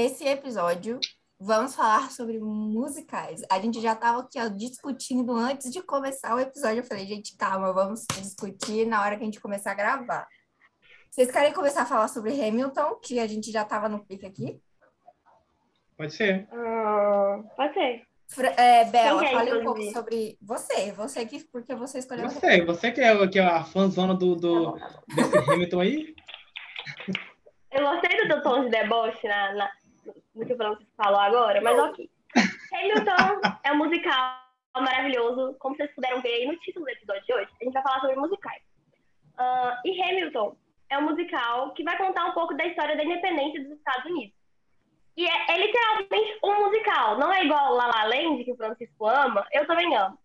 Nesse episódio, vamos falar sobre musicais. A gente já estava aqui ó, discutindo antes de começar o episódio. Eu falei, gente, calma, vamos discutir na hora que a gente começar a gravar. Vocês querem começar a falar sobre Hamilton, que a gente já estava no pique aqui? Pode ser. Uh, pode ser. É, Bela, fale um pouco sobre você. Você que, porque você escolheu. Você, você que é, que é a fãzona do, do, tá bom, tá bom. desse Hamilton aí? Eu gostei do tom de deboche na, na, no que o Francisco falou agora, mas ok. Hamilton é um musical maravilhoso, como vocês puderam ver aí no título do episódio de hoje. A gente vai falar sobre musicais. Uh, e Hamilton é um musical que vai contar um pouco da história da independência dos Estados Unidos. E é, é literalmente um musical. Não é igual La La Land, que o Francisco ama. Eu também amo.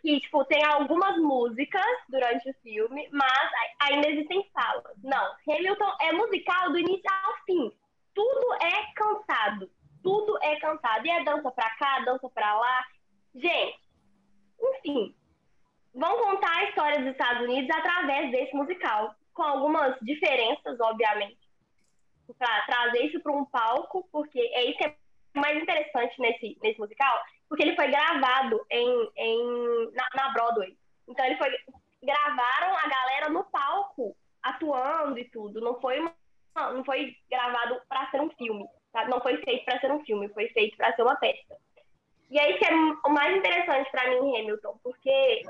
Que, tipo, tem algumas músicas durante o filme, mas ainda existem falas. Não, Hamilton é musical do início ao fim. Tudo é cantado. Tudo é cantado. E é dança pra cá, dança pra lá. Gente, enfim. Vão contar a história dos Estados Unidos através desse musical. Com algumas diferenças, obviamente para trazer isso para um palco, porque é isso que é mais interessante nesse, nesse musical, porque ele foi gravado em, em, na, na Broadway. Então ele foi. Gravaram a galera no palco, atuando e tudo. Não foi, uma, não foi gravado para ser um filme. Tá? Não foi feito para ser um filme, foi feito para ser uma peça. E aí que é o mais interessante para mim Hamilton, porque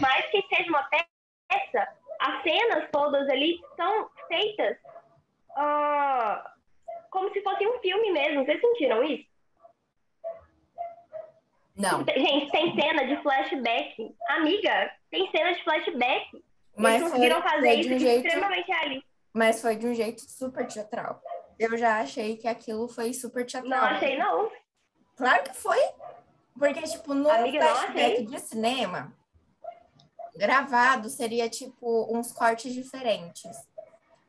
mais que seja uma peça, as cenas todas ali são feitas uh, como se fosse um filme mesmo. Vocês sentiram isso? Não. Gente, tem cena de flashback. Amiga, tem cena de flashback. Mas Eles conseguiram foi, fazer isso um jeito, extremamente realista. Mas foi de um jeito super teatral. Eu já achei que aquilo foi super teatral. Não achei, não. Claro que foi. Porque, tipo, no Amiga, não flashback de cinema, gravado seria, tipo, uns cortes diferentes.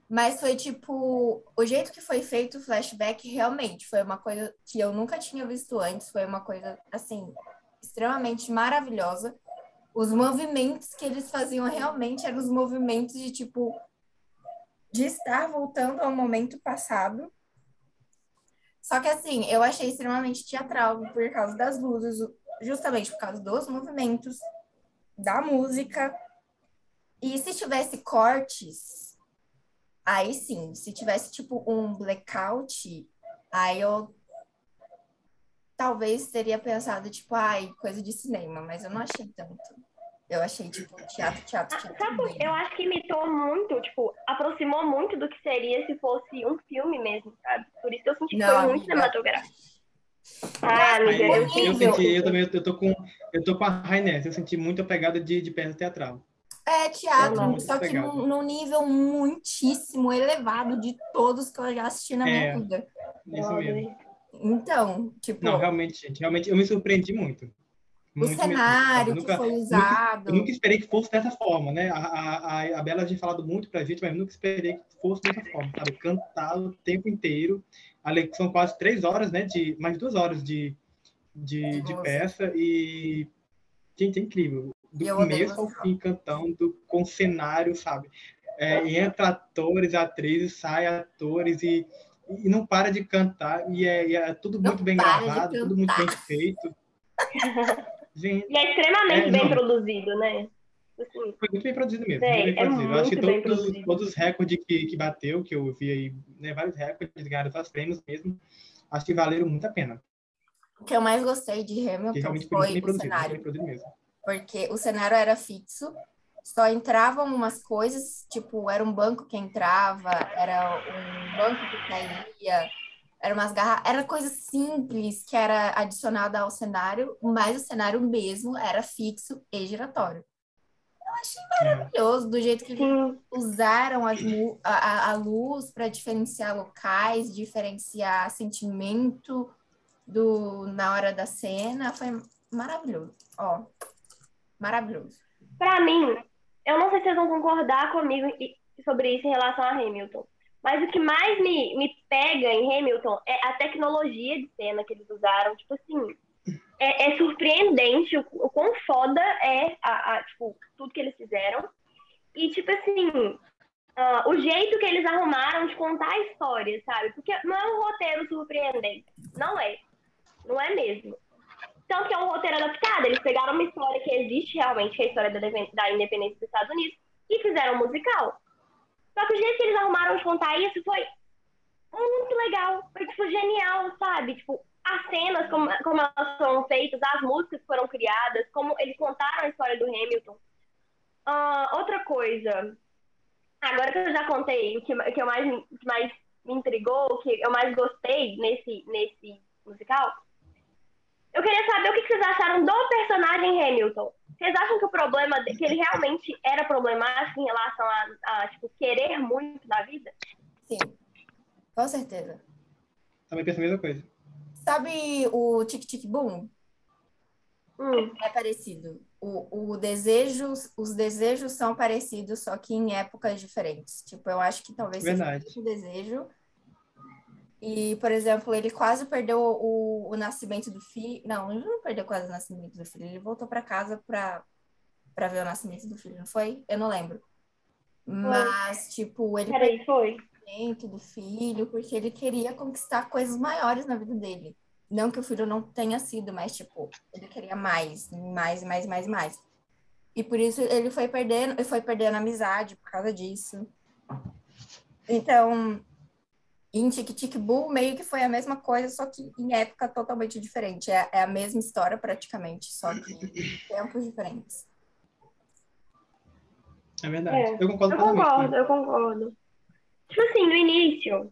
Mas foi tipo, o jeito que foi feito o flashback realmente foi uma coisa que eu nunca tinha visto antes, foi uma coisa assim extremamente maravilhosa. Os movimentos que eles faziam realmente eram os movimentos de tipo de estar voltando ao momento passado. Só que assim, eu achei extremamente teatral por causa das luzes, justamente por causa dos movimentos, da música. E se tivesse cortes, Aí sim, se tivesse tipo um blackout, aí eu talvez teria pensado, tipo, ai, coisa de cinema, mas eu não achei tanto. Eu achei, tipo, teatro, teatro, teatro. Sabe, eu acho que imitou muito, tipo, aproximou muito do que seria se fosse um filme mesmo, sabe? Por isso que eu senti que foi muito cinematográfico. Ah, amiga, eu Eu, senti, eu também eu tô com, eu tô com a Rainess, eu senti muita pegada de, de peça teatral. É teatro, Não, só que num, num nível muitíssimo elevado de todos que eu já assisti na minha É. vida. Isso mesmo. Então, tipo, Não, realmente, gente, realmente eu me surpreendi muito. O cenário sabe? que Nunca- foi nunca- usado. Eu nunca esperei que fosse dessa forma, né? A, a, a- a Bela tinha falado muito pra gente, mas nunca esperei que fosse dessa forma, sabe? Cantado o tempo inteiro. Ale- São quase três horas, né? De, mais duas horas de, de, de peça e... Gente, é incrível. Do Eu começo ao fim cantando, com cenário, sabe? É, entra atores, atrizes, sai atores e, e não para de cantar. E é, e é tudo Não muito bem gravado, tudo muito bem feito. Gente, E é extremamente É, bem não. produzido, né? Assim, Foi muito bem produzido mesmo. Bem é produzido. Eu acho que todos, todos os recordes que, que bateu, que eu vi aí, né, vários recordes, ganharam vários prêmios mesmo, acho que valeram muito a pena. O que eu mais gostei de Hamilton foi foi o cenário. porque o cenário era fixo, só entravam umas coisas, tipo, era um banco que entrava, era um banco que caía, era umas garrafas, era coisa simples que era adicionada ao cenário, mas o cenário mesmo era fixo e giratório. Eu achei maravilhoso do jeito que sim, usaram as mu- a, a- a luz para diferenciar locais, diferenciar sentimento do na hora da cena, foi maravilhoso. Ó, maravilhoso. pra mim, eu não sei se vocês vão concordar comigo sobre isso em relação a Hamilton. Mas o que mais me, me pega em Hamilton é a tecnologia de cena que eles usaram. Tipo assim, é, é surpreendente o, o quão foda é a, a, tipo, tudo que eles fizeram. E, tipo assim, uh, o jeito que eles arrumaram de contar a história, sabe? Porque não é um roteiro surpreendente. Não é. Não é mesmo. Tanto que é um roteiro adaptado. Eles pegaram uma história que existe realmente, que é a história da, da independência dos Estados Unidos, e fizeram um musical. Só que o jeito que eles arrumaram de contar isso foi muito legal. Foi, tipo, genial, sabe? Tipo, as cenas, como, como elas foram feitas, as músicas que foram criadas, como eles contaram a história do Hamilton. Uh, outra coisa, agora que eu já contei o que, que, eu mais, que mais me intrigou, o que eu mais gostei nesse, nesse musical, eu queria saber o que vocês acharam do personagem Hamilton. Vocês acham que o problema, que ele realmente era problemático em relação a, a tipo, querer muito da vida? Sim, com certeza. Também penso a mesma coisa. Sabe o Tic Tic Boom? Hum. É parecido. O, o desejo, os desejos são parecidos, só que em épocas diferentes. Tipo, eu acho que talvez Verdade. seja o desejo. E, por exemplo, ele quase perdeu o, o nascimento do filho. Não, ele não perdeu quase o nascimento do filho. Ele voltou para casa para para ver o nascimento do filho, não foi? Eu não lembro. Mas, tipo, ele Peraí, foi do filho, porque ele queria conquistar coisas maiores na vida dele. Não que o filho não tenha sido, mas, tipo, ele queria mais, mais, mais, mais, mais. E por isso ele foi perdendo, ele foi perdendo amizade por causa disso. Então, em Tic Tic Boom, meio que foi a mesma coisa, só que em época totalmente diferente. É, é a mesma história, praticamente, só que em tempos diferentes. É verdade. É, eu concordo eu concordo, eu concordo. Tipo assim, no início,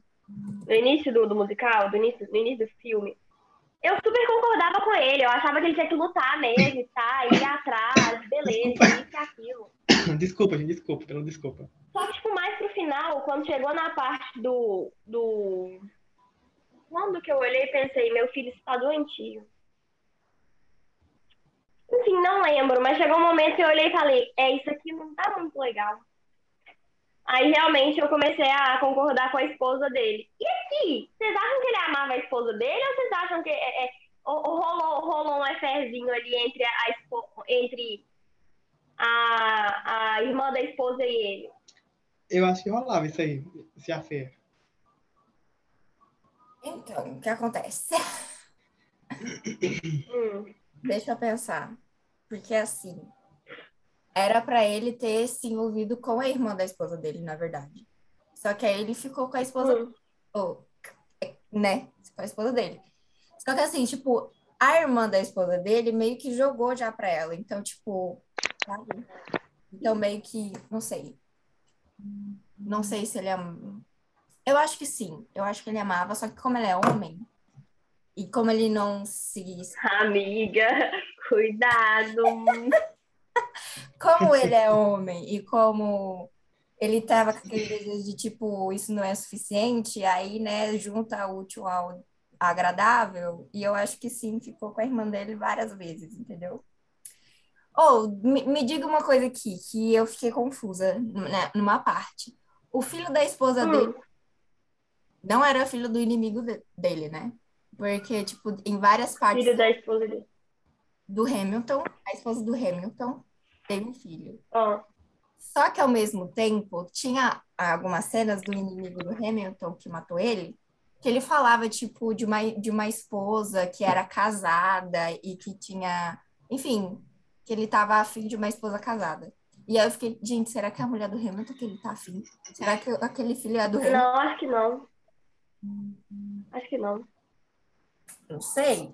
no início do, do musical, do início, no início do filme, eu super concordava com ele. Eu achava que ele tinha que lutar mesmo, tá? Ir atrás, beleza, isso e aquilo. Desculpa, gente, desculpa, pelo desculpa. Só que, tipo, final, quando chegou na parte do. do... Quando que eu olhei pensei, meu filho está doentio. Enfim, não lembro, mas chegou um momento que eu olhei e falei, é, isso aqui não tá muito legal. Aí realmente eu comecei a concordar com a esposa dele. E aqui, vocês acham que ele amava a esposa dele ou vocês acham que é, é, rolou, rolou um affairzinho ali entre a, entre a, a irmã da esposa e ele? Eu acho que rolava isso aí, esse affair. Então, o que acontece? Deixa eu pensar. Porque assim, era para ele ter se envolvido com a irmã da esposa dele, na verdade. Só que aí ele ficou com a esposa, Hum. oh, né? Com a esposa dele. Só que assim, tipo, a irmã da esposa dele meio que jogou já pra ela. Então, tipo, sabe? Então meio que, não sei. Não sei se ele am... Eu acho que sim. Eu acho que ele amava, só que como ele é homem e como ele não se Amiga, cuidado. como ele é homem e como ele tava com aquele desejo de tipo, isso não é suficiente, aí, né, junta o útil ao agradável, e eu acho que sim, ficou com a irmã dele várias vezes, entendeu? Ou, me, me diga uma coisa aqui, que eu fiquei confusa né, numa parte. O filho da esposa Hum. dele não era filho do inimigo de- dele, né? Porque, tipo, em várias partes Filho da esposa dele. do Hamilton, a esposa do Hamilton teve um filho. Ó. Só que ao mesmo tempo, tinha algumas cenas do inimigo do Hamilton que matou ele, que ele falava, tipo, de uma, de uma esposa que era casada e que tinha. Enfim, que ele tava afim de uma esposa casada. E aí eu fiquei, gente, será que é a mulher do Hamilton que ele tá afim? Será que aquele filho é do Hamilton? Não, acho que não. Acho que não. Não sei.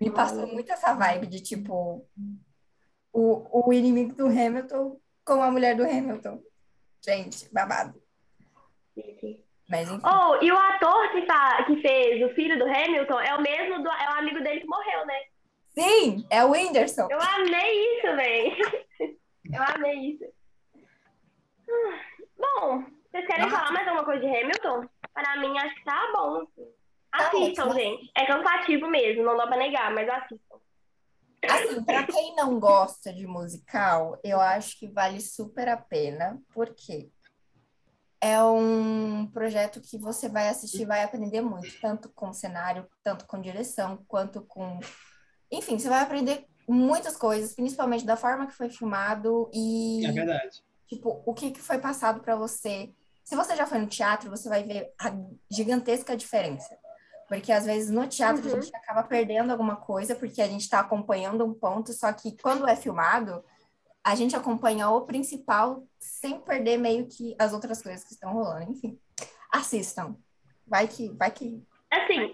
Me passou muito essa vibe de, tipo, o, o inimigo do Hamilton com a mulher do Hamilton. Gente, babado. Sim. Mas enfim. Oh, e o ator que, tá, que fez o filho do Hamilton é o mesmo do, é o amigo dele que morreu, né? Sim, é o Whindersson. Eu amei isso, véi. Eu amei isso. Bom, vocês querem Nossa. falar mais alguma coisa de Hamilton? Para mim, acho que tá bom. Tá Assistam, ótimo. gente. É cansativo mesmo, não dá pra negar, mas assistam. Assim, pra quem não gosta de musical, eu acho que vale super a pena, porque é um projeto que você vai assistir e vai aprender muito, tanto com cenário, tanto com direção, quanto com. Enfim, você vai aprender muitas coisas, principalmente da forma que foi filmado e É verdade. Tipo, o que, que foi passado para você? Se você já foi no teatro, você vai ver a gigantesca diferença. Porque às vezes no teatro Uhum. a gente acaba perdendo alguma coisa, porque a gente está acompanhando um ponto, só que quando é filmado, a gente acompanha o principal sem perder meio que as outras coisas que estão rolando. Enfim, assistam. Vai que, vai que. Assim,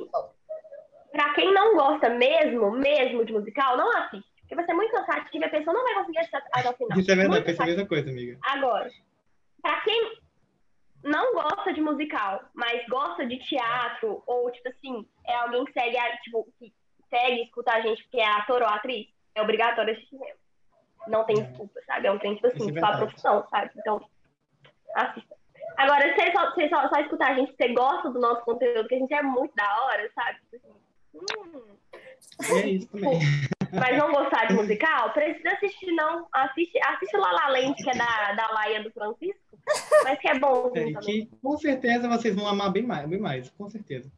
pra quem não gosta mesmo, mesmo de musical, não assiste. Porque vai ser muito cansativo e a pessoa não vai conseguir assistir até o final. Isso é verdade, pensa a mesma coisa, amiga. Agora, pra quem não gosta de musical, mas gosta de teatro, ou tipo assim, é alguém que segue, tipo, que segue escuta a gente porque é ator ou atriz, é obrigatório assistir mesmo. Não tem É. desculpa, sabe? É um trem, tipo Isso é assim, sua profissão, sabe? Então, assista. Agora, se você só, você só, só escutar a gente, você gosta do nosso conteúdo, que a gente é muito da hora, sabe? Tipo assim, hum, E é isso também. mas não gostar de musical, precisa assistir, não. Assiste, assiste La La Land, que é da, da Laia do Francisco, mas que é bom É, que com certeza vocês vão amar bem mais, bem mais, com certeza.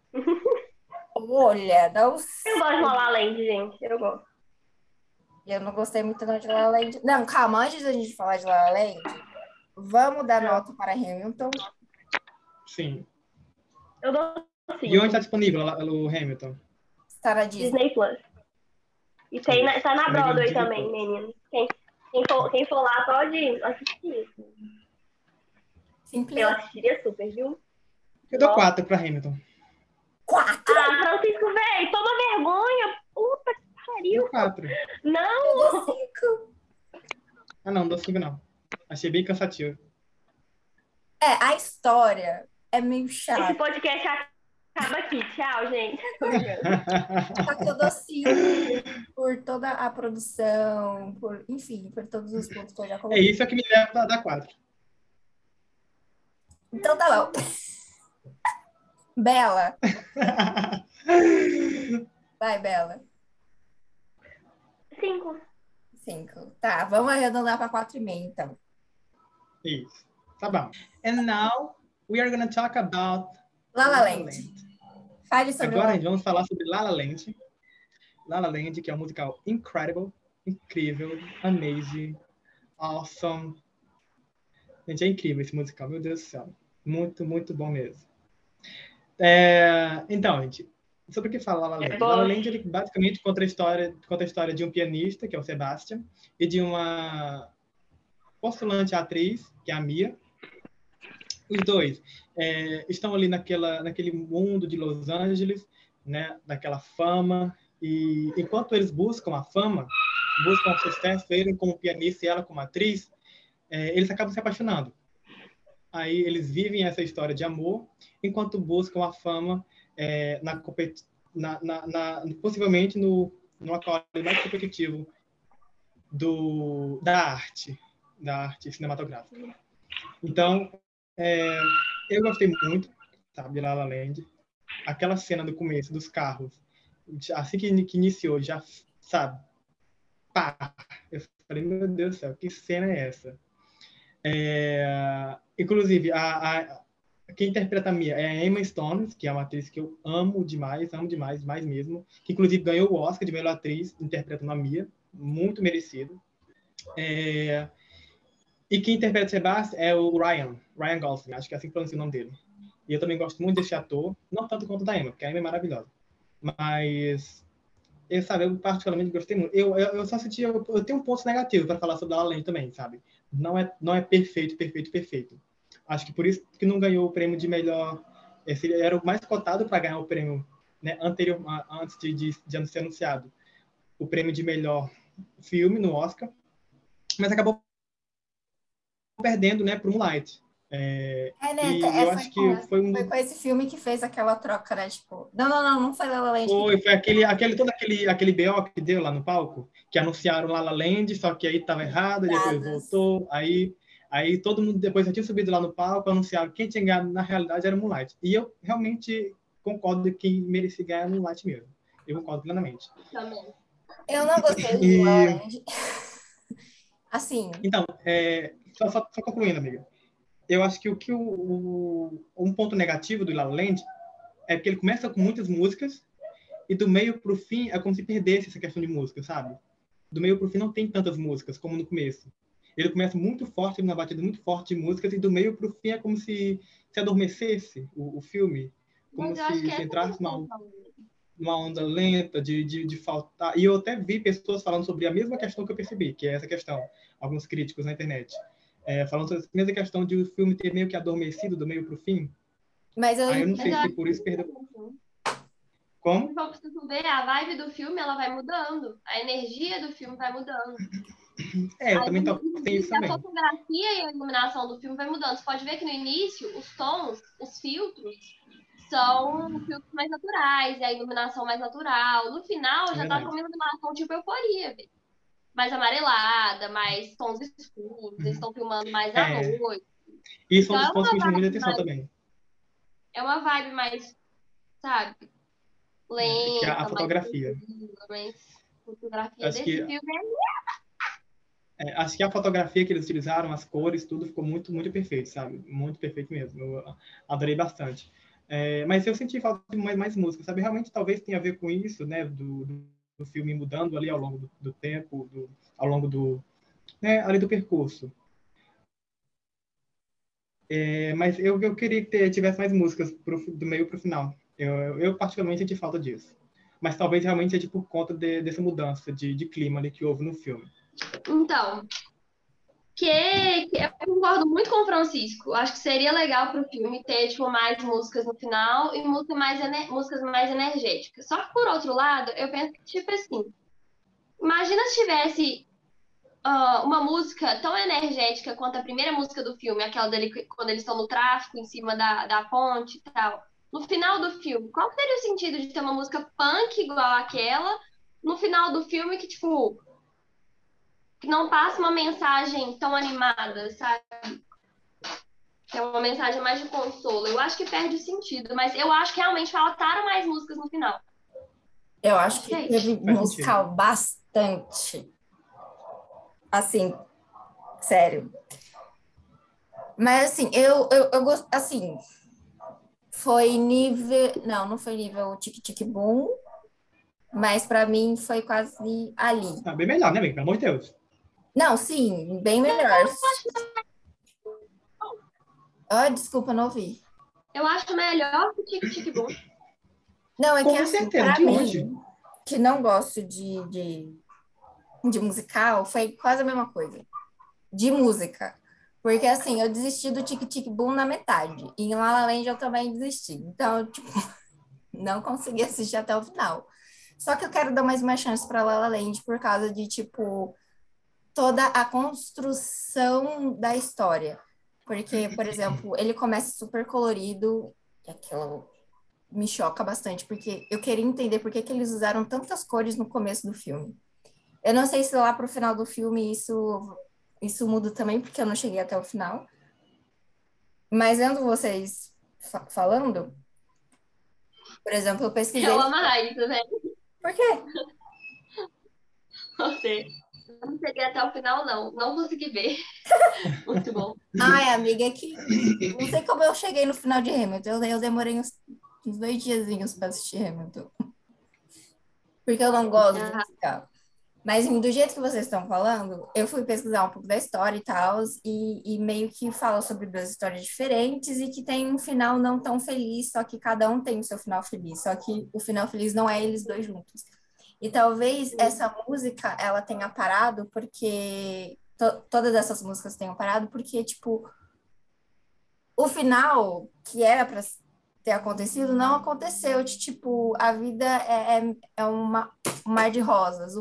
Olha, não Eu gosto de La La Land, gente. Eu gosto. Eu não gostei muito não de La La Land. Não, calma, antes da gente falar de La La Land, vamos dar nota para Hamilton. Sim. Eu dou sim. E onde está disponível o Hamilton? Está na Disney. Disney Plus. E tem na, tá na Broadway também, Plus. meninos. Quem, quem, for, quem for lá pode assistir. Simples. Eu assistiria super, viu? Eu dou Ó. quatro para Hamilton. Quatro. Ah, Francisco, véi, toma vergonha. Puta que Eu pariu. dou quatro. Não. Cinco. Ah, não, dou cinco não. Achei bem cansativo. É, a história é meio Esse chata. podcast acaba aqui. Tchau, gente. Só que eu dou cinco por toda a produção, por, enfim, por todos os pontos que eu já É coloquei. isso que me leva a dar quatro. Então tá bom. Bela. Vai, Bela. Cinco. Cinco. Tá, vamos arredondar para quatro e meio, então. Isso. Tá bom. And now we are gonna talk about La La Land. Fale sobre Agora gente vamos falar sobre La La Land. La La Land, que é um musical incredible, incrível, amazing, awesome. Gente, é incrível esse musical, meu Deus do céu. Muito, muito bom mesmo. É, então, gente, sobre o que fala La La Land? É La La bom. Land, ele basicamente conta a, história, conta a história de um pianista, que é o Sebastian, e de uma postulante atriz, que é a Mia. Os dois é, estão ali naquela, naquele mundo de Los Angeles, né, daquela fama, e enquanto eles buscam a fama, buscam o sucesso, ele como pianista e ela como atriz, é, eles acabam se apaixonando. Aí eles vivem essa história de amor, enquanto buscam a fama é, na, na, na, na, possivelmente no, no aquário mais competitivo do, da arte, da arte cinematográfica. Então, é, eu gostei muito, sabe, La La Land. Aquela cena do começo dos carros, assim que, que iniciou, já, sabe, pá. Eu falei, meu Deus do céu, que cena é essa? É, inclusive, a, a, quem interpreta a Mia é a Emma Stone, que é uma atriz que eu amo demais, amo demais, mais mesmo, que inclusive ganhou o Oscar de melhor atriz interpretando a Mia, muito merecido. É, e quem interpreta Sebastian é o Ryan, Ryan Gosling, acho que é assim que pronuncia o nome dele. E eu também gosto muito desse ator, não tanto quanto da Emma, porque a Emma é maravilhosa. Mas, eu, sabe, eu particularmente gostei muito. Eu, eu, eu só senti, eu, eu tenho um ponto negativo para falar sobre La La também, sabe? Não é, não é perfeito, perfeito, perfeito. Acho que por isso que não ganhou o prêmio de melhor. Esse era o mais cotado para ganhar o prêmio né, anterior, antes de, de, de ser anunciado. O prêmio de melhor filme no Oscar. Mas acabou perdendo né, para o Moonlight. É, É, né? e é, eu foi acho com- que foi um. Foi com esse filme que fez aquela troca, né? Tipo, não, não, não, não foi La La Land. Foi, foi aquele, aquele, todo aquele, aquele BO que deu lá no palco, que anunciaram La La Land, só que aí estava errado, depois Dadas. voltou, aí, aí todo mundo, depois já tinha subido lá no palco, anunciaram quem tinha ganhado na realidade era o Moonlight. E eu realmente concordo que quem merecia ganhar Moonlight mesmo. Eu concordo plenamente. Eu não gostei de E- La La Land. Assim, Então, é, só, só, só concluindo, amiga. Eu acho que o que o, o- um ponto negativo do La La Land é que ele começa com muitas músicas e do meio pro fim é como se perdesse essa questão de música, sabe? Do meio pro fim não tem tantas músicas como no começo. Ele começa muito forte, na batida muito forte de músicas, e do meio para o fim é como se se adormecesse o, o filme. Como se, se é entrasse numa, numa onda lenta de, de, de faltar. E eu até vi pessoas falando sobre a mesma questão que eu percebi, que é essa questão. Alguns críticos na internet. É, falando sobre essa mesma questão de o filme ter meio que adormecido do meio para o fim. Mas eu, Aí eu não sei se por isso perdeu. Como? Ver, a vibe do filme ela vai mudando. A energia do filme vai mudando. É, eu também tô, tem isso também. A fotografia e a iluminação do filme vai mudando. Você pode ver que no início, os tons, os filtros, são filtros mais naturais, e a iluminação mais natural. No final, já tá Verdade. com uma iluminação tipo euforia, velho. Mais amarelada, mais tons escuros, eles estão filmando mais à É. noite. Isso é um dos Então, pontos que me chamou muita atenção vai- também. É uma vibe mais, sabe, lenta. É a mais fotografia. mais fotografia Acho desse que- filme é É, acho que a fotografia que eles utilizaram, as cores, tudo ficou muito, muito perfeito, sabe? Muito perfeito mesmo. Eu adorei bastante. É, mas eu senti falta de mais, mais música, sabe? Realmente talvez tenha a ver com isso, né? Do, do, do filme mudando ali ao longo do, do tempo, do, ao longo do, né? ali do percurso. É, mas eu, eu queria que tivesse mais músicas pro, do meio para o final. Eu, eu, eu particularmente senti falta disso. Mas talvez realmente seja por conta de- dessa mudança de, de clima ali que houve no filme. Então, que, que eu concordo muito com o Francisco. Acho que seria legal pro filme ter tipo, mais músicas no final e música mais músicas mais energéticas. Só que, por outro lado, eu penso que, tipo assim, imagina se tivesse ah, uma música tão energética quanto a primeira música do filme, aquela dele quando eles estão no tráfico, em cima da, da ponte e tal. No final do filme, qual seria o sentido de ter uma música punk igual àquela no final do filme que, tipo, que não passa uma mensagem tão animada, sabe? Que é uma mensagem mais de consolo. Eu acho que perde o sentido, mas eu acho que realmente faltaram mais músicas no final. Eu acho que teve Faz musical bastante. Assim, sério. Mas assim, eu, eu, eu gosto, assim, foi nível, não, não foi nível tic tic boom, mas pra mim foi quase ali. Ah, bem melhor, né, amigo? Pelo amor de Deus. Não, sim, bem melhor. Ah, desculpa, não ouvi. Eu acho melhor que Tic Tic Boom. Não, é Com que assim, certeza, pra de mim, longe. que não gosto de, de, de musical, foi quase a mesma coisa. De música. Porque assim, eu desisti do Tic Tic Boom na metade. E em La La Land eu também desisti. Então, tipo, não consegui assistir até o final. Só que eu quero dar mais uma chance para La La Land por causa de, tipo, toda a construção da história. Porque, por exemplo, ele começa super colorido, e aquilo me choca bastante, porque eu queria entender por que, que eles usaram tantas cores no começo do filme. Eu não sei se lá pro final do filme isso, isso muda também, porque eu não cheguei até o final. Mas vendo vocês fa- falando, por exemplo, eu pesquisei. Eu amo a Raíssa, velho. Por quê? Você. Eu não cheguei até o final, não. Não consegui ver. Muito bom. Ai, amiga, é que não sei como eu cheguei no final de Hamilton. Eu, eu demorei uns, uns dois diazinhos para assistir Hamilton. Porque eu não gosto de Ah. musical. Mas do jeito que vocês estão falando, eu fui pesquisar um pouco da história e tal, e, e meio que fala sobre duas histórias diferentes e que tem um final não tão feliz, só que cada um tem o seu final feliz, só que o final feliz não é eles dois juntos. E talvez essa música ela tenha parado porque to- todas essas músicas tenham parado porque tipo o final que era para ter acontecido não aconteceu, de, tipo, a vida é, é, é uma, um mar de rosas,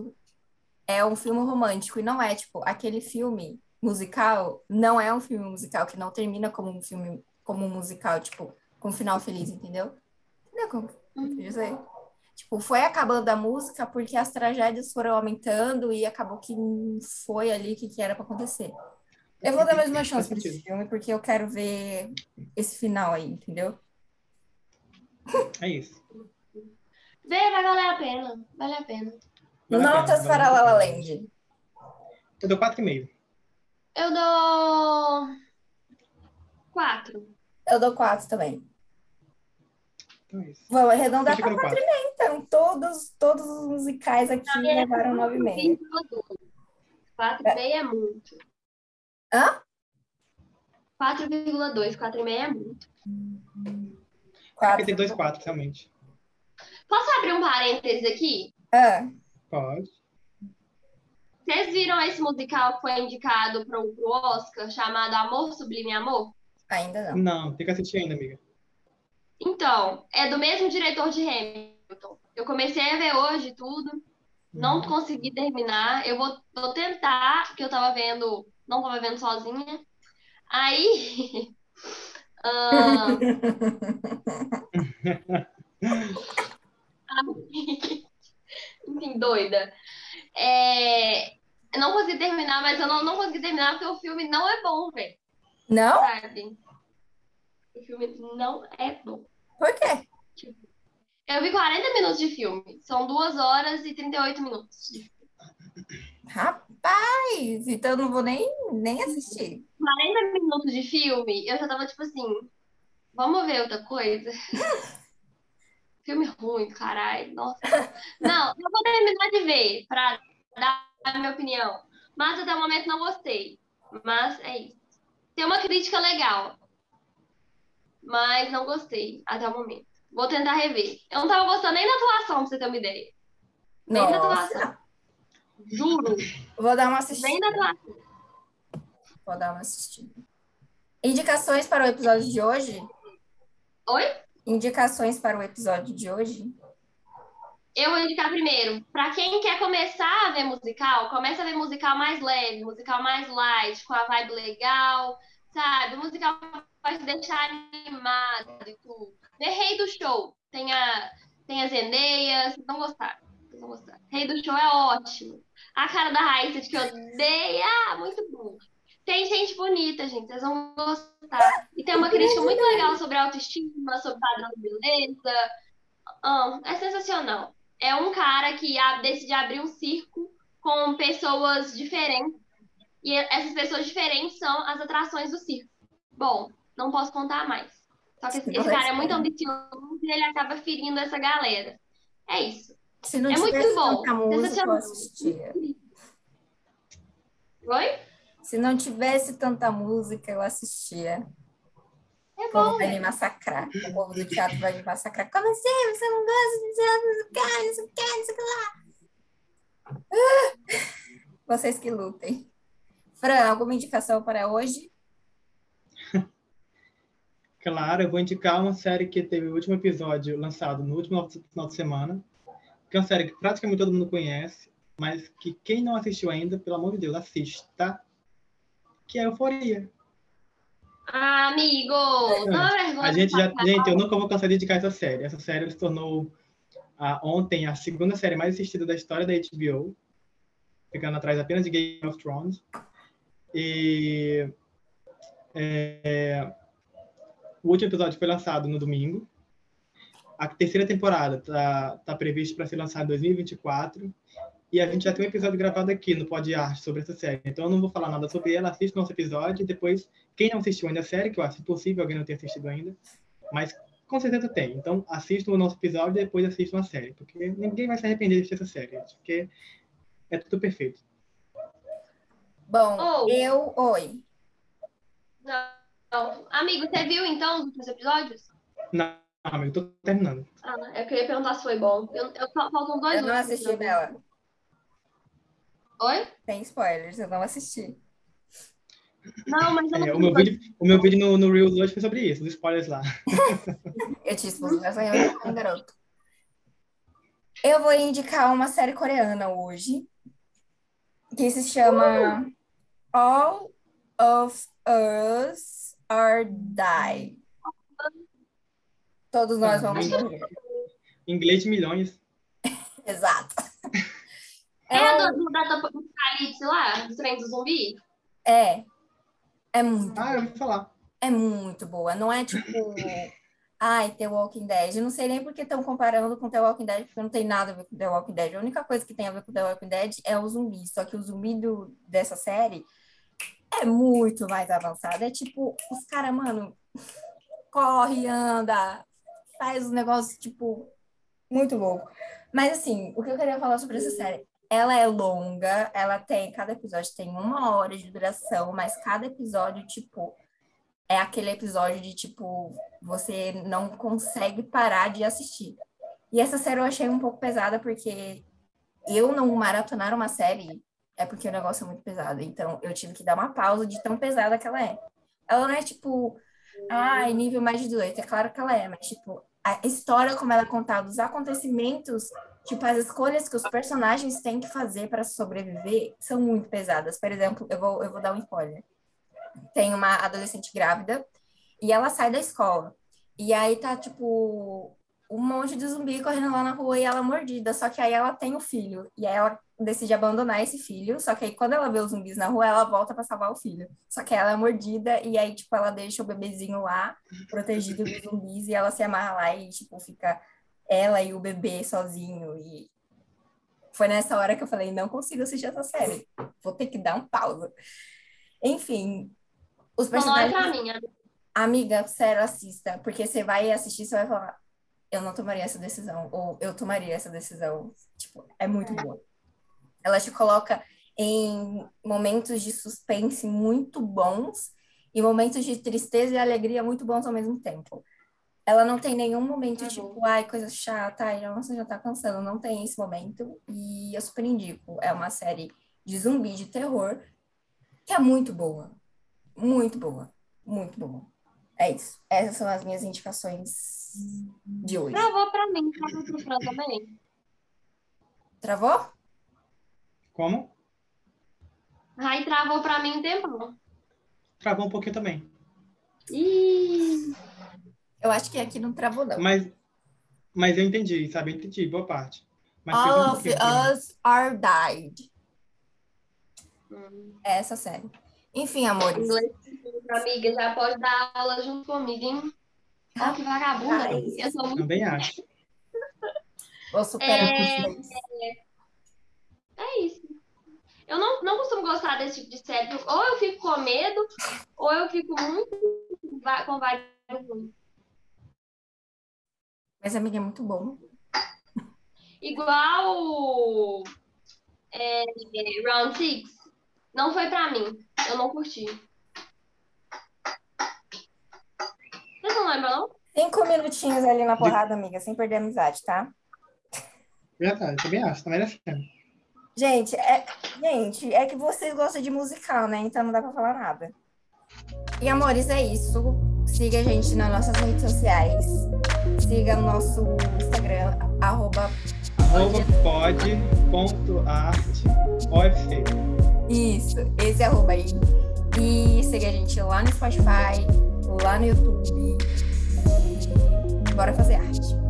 é um filme romântico e não é tipo aquele filme musical, não é um filme musical que não termina como um filme como um musical, tipo, com um final feliz, entendeu? Entendeu como eu dizer? Tipo, foi acabando a música porque as tragédias foram aumentando e acabou que não foi ali o que, que era para acontecer. Eu vou dar mais uma chance para esse filme porque eu quero ver esse final aí, entendeu? É isso. Vê, vai valer a pena. Vale a pena. Vale a pena, Notas vale para a La La. Land. Eu dou 4,5. Eu dou. Quatro. Eu dou quatro também. Então é isso. Vamos arredondar para no quatro 4. então. Todos, todos os musicais aqui levaram nove e meio. Quatro e meio é muito. Hã? 4,2. 4,5 é muito. Porque tem dois quatro, realmente. Posso abrir um parênteses aqui? Ah, Pode. Vocês viram esse musical que foi indicado para o Oscar, chamado Amor Sublime Amor? ainda não. Não, tem que assistir ainda, amiga. Então, é do mesmo diretor de Hamilton. Eu comecei a ver hoje tudo, não consegui terminar. Eu vou, vou tentar, porque eu tava vendo, não tava vendo sozinha. Aí. ah, Enfim, doida. É, eu não consegui terminar, mas eu não, não consegui terminar porque o filme não é bom, velho. Não? Sabe? O filme não é bom. Por quê? Eu vi 40 minutos de filme. São 2 horas e 38 minutos. de filme. Rapaz, então eu não vou nem, nem assistir. 40 minutos de filme, eu já tava tipo assim, vamos ver outra coisa? filme ruim, caralho. Nossa. Não, eu vou terminar de ver pra dar a minha opinião. Mas até o momento não gostei. Mas é isso. Tem uma crítica legal. Mas não gostei até o momento. Vou tentar rever. Eu não tava gostando nem da atuação, pra você ter uma ideia. Nem da atuação. Juro. vou dar uma assistida. Nem da atuação. Vou dar uma assistida. Indicações para o episódio de hoje? Oi? Indicações para o episódio de hoje? Eu vou indicar primeiro. Pra quem quer começar a ver musical, começa a ver musical mais leve, musical mais light, com a vibe legal, sabe? Musical que vai te deixar animado e tudo. Vê Rei do Show. Tem a, tem a Zendaya, vocês vão gostar. Vocês vão gostar. Rei do Show é ótimo. A cara da Raíssa de que odeia, muito bom. Tem gente bonita, gente, vocês vão gostar. E tem uma crítica muito legal sobre autoestima, sobre padrão de beleza. Ah, é sensacional. É um cara que decide abrir um circo com pessoas diferentes. E essas pessoas diferentes são as atrações do circo. Bom, não posso contar mais. Só que esse, esse cara é muito ambicioso e ele acaba ferindo essa galera. É isso. Se não É muito tivesse bom. tanta música, eu assistia. Oi? Se não tivesse tanta música, eu assistia. É O povo bom. vai me massacrar. O povo do teatro vai me massacrar. Como assim? Você não gosta de teatro musical? Não sei o que, não sei o que lá. Ah! Vocês que lutem. Fran, alguma indicação para hoje? Claro, eu vou indicar uma série que teve o último episódio lançado no último final de semana, que é uma série que praticamente todo mundo conhece, mas que quem não assistiu ainda, pelo amor de Deus, assista, que é Euforia. Ah, amigo! Não é vergonha. A gente já, gente, eu nunca vou cansar de indicar essa série. Essa série se tornou ah, ontem a segunda série mais assistida da história da HBO, ficando atrás apenas de Game of Thrones. E é, o último episódio foi lançado no domingo. A terceira temporada está tá prevista para ser lançada em 2024. E a gente já tem um episódio gravado aqui no Pod Arte sobre essa série. Então eu não vou falar nada sobre ela. Assiste o nosso episódio e depois, quem não assistiu ainda a série, que eu acho impossível alguém não ter assistido ainda, mas com certeza tem. Então assistam o nosso episódio e depois assistam a série. Porque ninguém vai se arrepender de assistir essa série, porque é tudo perfeito. Bom, Oh. eu. Oi. Não, não. Amigo, você viu então os últimos episódios? Não, amigo, tô terminando. Ah, é eu ia perguntar se foi bom. Eu, eu, faltam dois Eu não assisti dela. Oi? Tem spoilers, eu não assisti. Não, mas eu não É, o, meu vídeo, o meu vídeo no, no Reels hoje foi sobre isso, os spoilers lá. Eu te expus nessa reunião, garoto. Eu vou indicar uma série coreana hoje, que se chama All of Us Are Die. Todos nós vamos morrer. Inglês de milhões. Exato. É É, a do, do Data Apocalipse lá, do trem do zumbi? é, é muito Ah, eu ouvi falar. É muito boa. Não é tipo, ai, The Walking Dead. Eu não sei nem porque estão comparando com The Walking Dead, porque não tem nada a ver com The Walking Dead. A única coisa que tem a ver com The Walking Dead é o zumbi. Só que o zumbi do, dessa série é muito mais avançado. É tipo, os caras, mano, corre, anda, faz os negócios, tipo, muito louco. Mas assim, o que eu queria falar sobre essa série? ela é longa, ela tem, cada episódio tem uma hora de duração, mas cada episódio, tipo, é aquele episódio de, tipo, você não consegue parar de assistir. E essa série eu achei um pouco pesada, porque eu não maratonar uma série é porque o negócio é muito pesado. Então, eu tive que dar uma pausa de tão pesada que ela é. Ela não é, tipo, ai, nível mais de 18. É claro que ela é, mas, tipo, a história como ela é contada, os acontecimentos, tipo, as escolhas que os personagens têm que fazer para sobreviver são muito pesadas. Por exemplo, eu vou, eu vou dar um spoiler. Tem uma adolescente grávida e ela sai da escola. E aí tá, tipo, um monte de zumbi correndo lá na rua e ela mordida. Só que aí ela tem o filho. E aí ela decide abandonar esse filho. Só que aí quando ela vê os zumbis na rua, ela volta para salvar o filho. Só que ela é mordida e aí, tipo, ela deixa o bebezinho lá, protegido dos zumbis, e ela se amarra lá e, tipo, fica ela e o bebê sozinho. E foi nessa hora que eu falei, não consigo assistir essa série. Vou ter que dar um pausa. Enfim, os personagens... Não é pra mim, amiga. Amiga, sério, assista. Porque você vai assistir, você vai falar eu não tomaria essa decisão, ou eu tomaria essa decisão. Tipo, é muito boa. Ela te coloca em momentos de suspense muito bons e momentos de tristeza e alegria muito bons ao mesmo tempo. Ela não tem nenhum momento É tipo, ai, coisa chata, ai, nossa, já tá cansando. Não tem esse momento. E eu super indico. É uma série de zumbi, de terror, que é muito boa. Muito boa. Muito boa. É isso. Essas são as minhas indicações de hoje. Travou pra mim, travou pro Fran também. Travou? Como? Aí travou pra mim um tempão. Travou um pouquinho também. Ih, Eu acho que aqui não travou, não. Mas, mas eu entendi, sabe? Eu entendi, boa parte. Mas um All of. Us Are Died. hum, É essa série. Enfim, amores. inglês, amiga, já pode dar aula junto comigo, hein? Ó, que vagabunda. Rapaz. Eu sou muito. Também acho. Vou superar É. É isso. Eu não, não costumo gostar desse tipo de série. Ou eu fico com medo, ou eu fico muito com vibe ruim. Mas, amiga, é muito bom. Igual é, Round Six, não foi pra mim. Eu não curti. Vocês não lembram, não? Cinco minutinhos ali na porrada, amiga, sem perder a amizade, tá? Verdade, também acho. Também acho. Gente, é, gente, é que vocês gostam de musical, né? Então não dá pra falar nada. E, amores, é isso. Siga a gente nas nossas redes sociais. Siga o nosso Instagram, arroba Arroba. Isso, esse arroba aí. E siga a gente lá no Spotify, lá no YouTube. E bora fazer arte.